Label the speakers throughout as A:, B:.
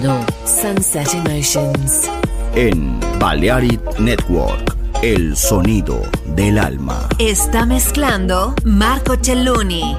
A: Escuchando
B: Sunset Emotions
C: en Balearic Network, el sonido del alma.
B: Está mezclando Marco Celluni.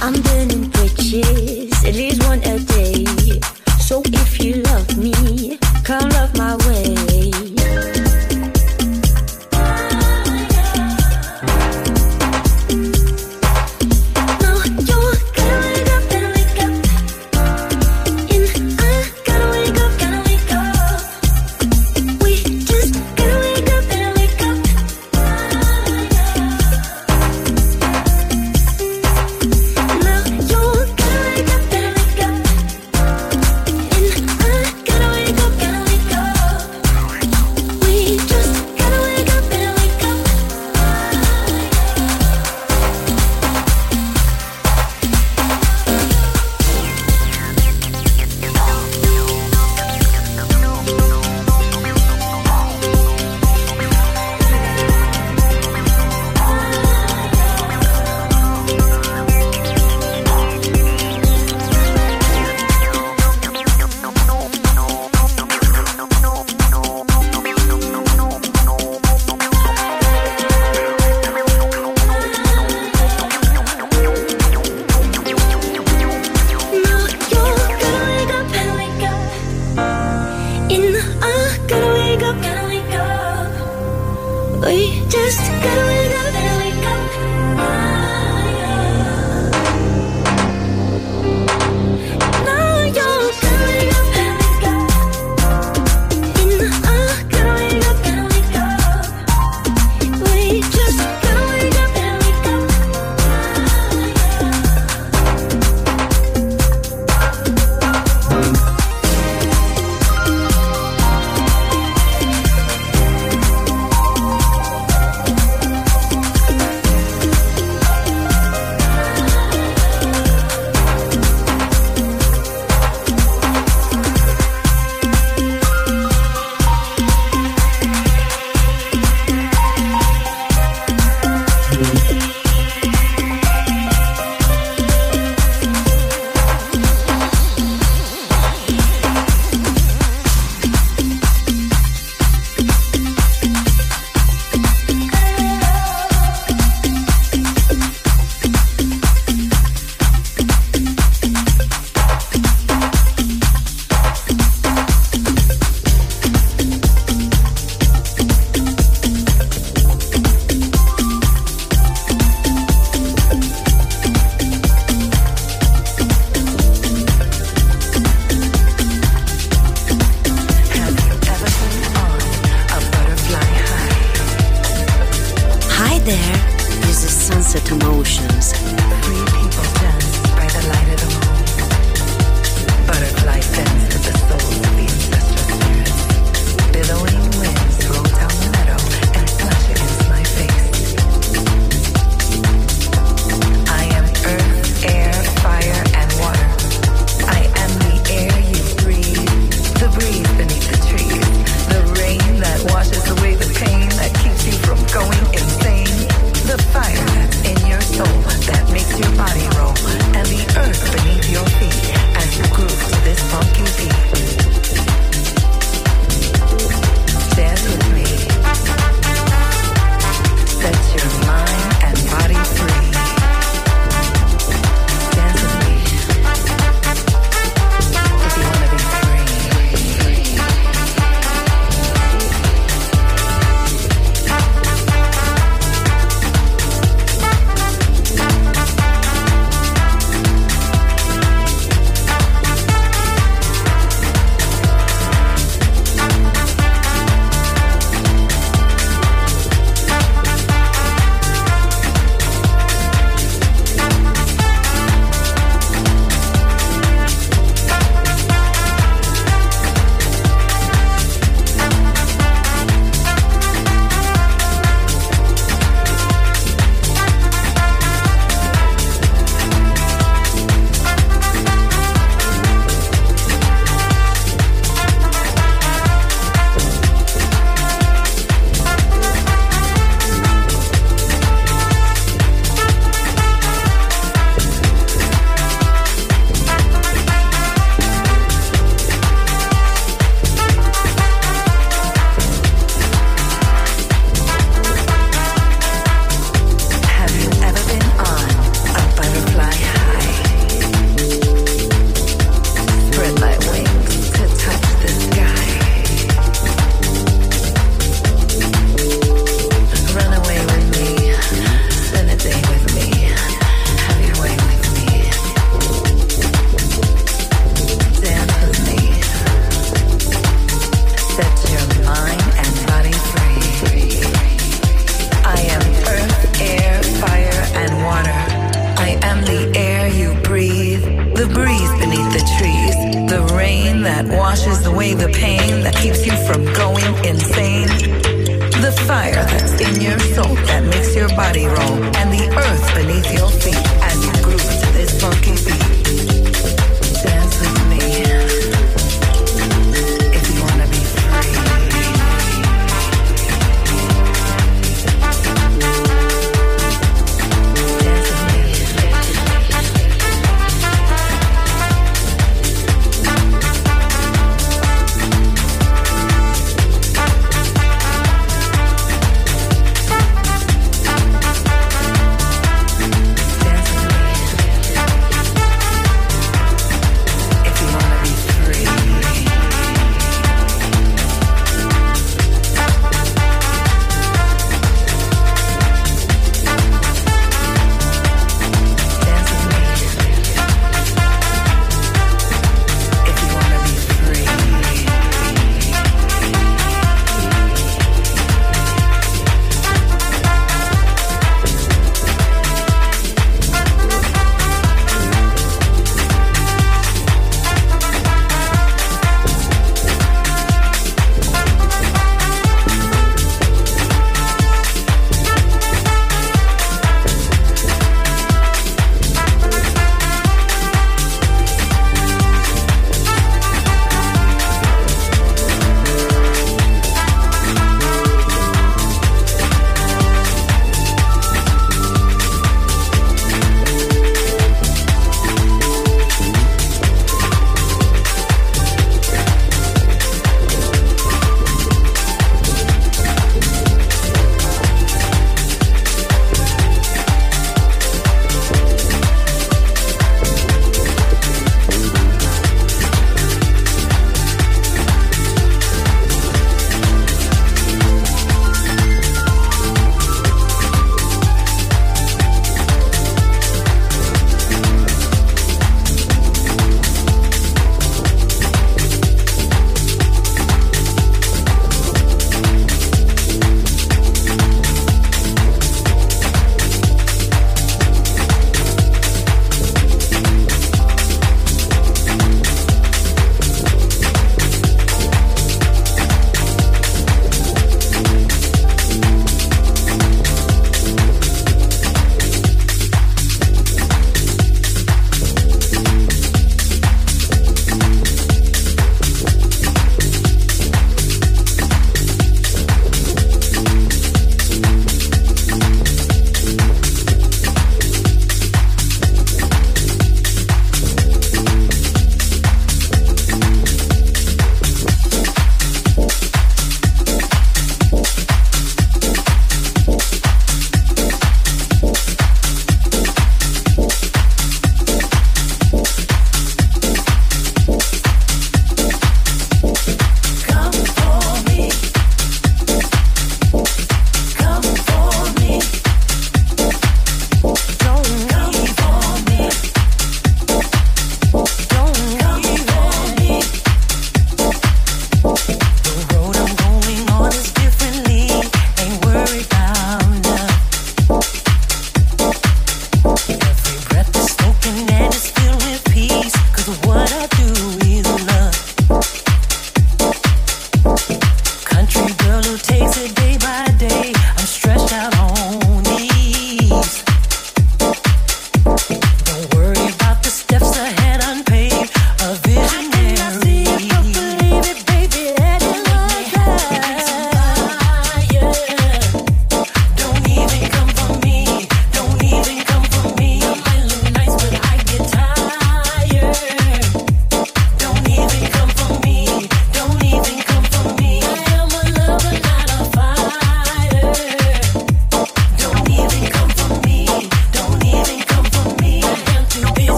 C: I'm burning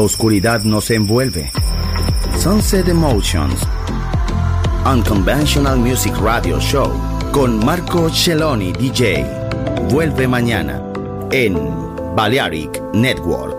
C: Oscuridad nos envuelve. Sunset Emotions. Unconventional Music Radio Show con Marco Celloni DJ. Vuelve mañana en Balearic Network.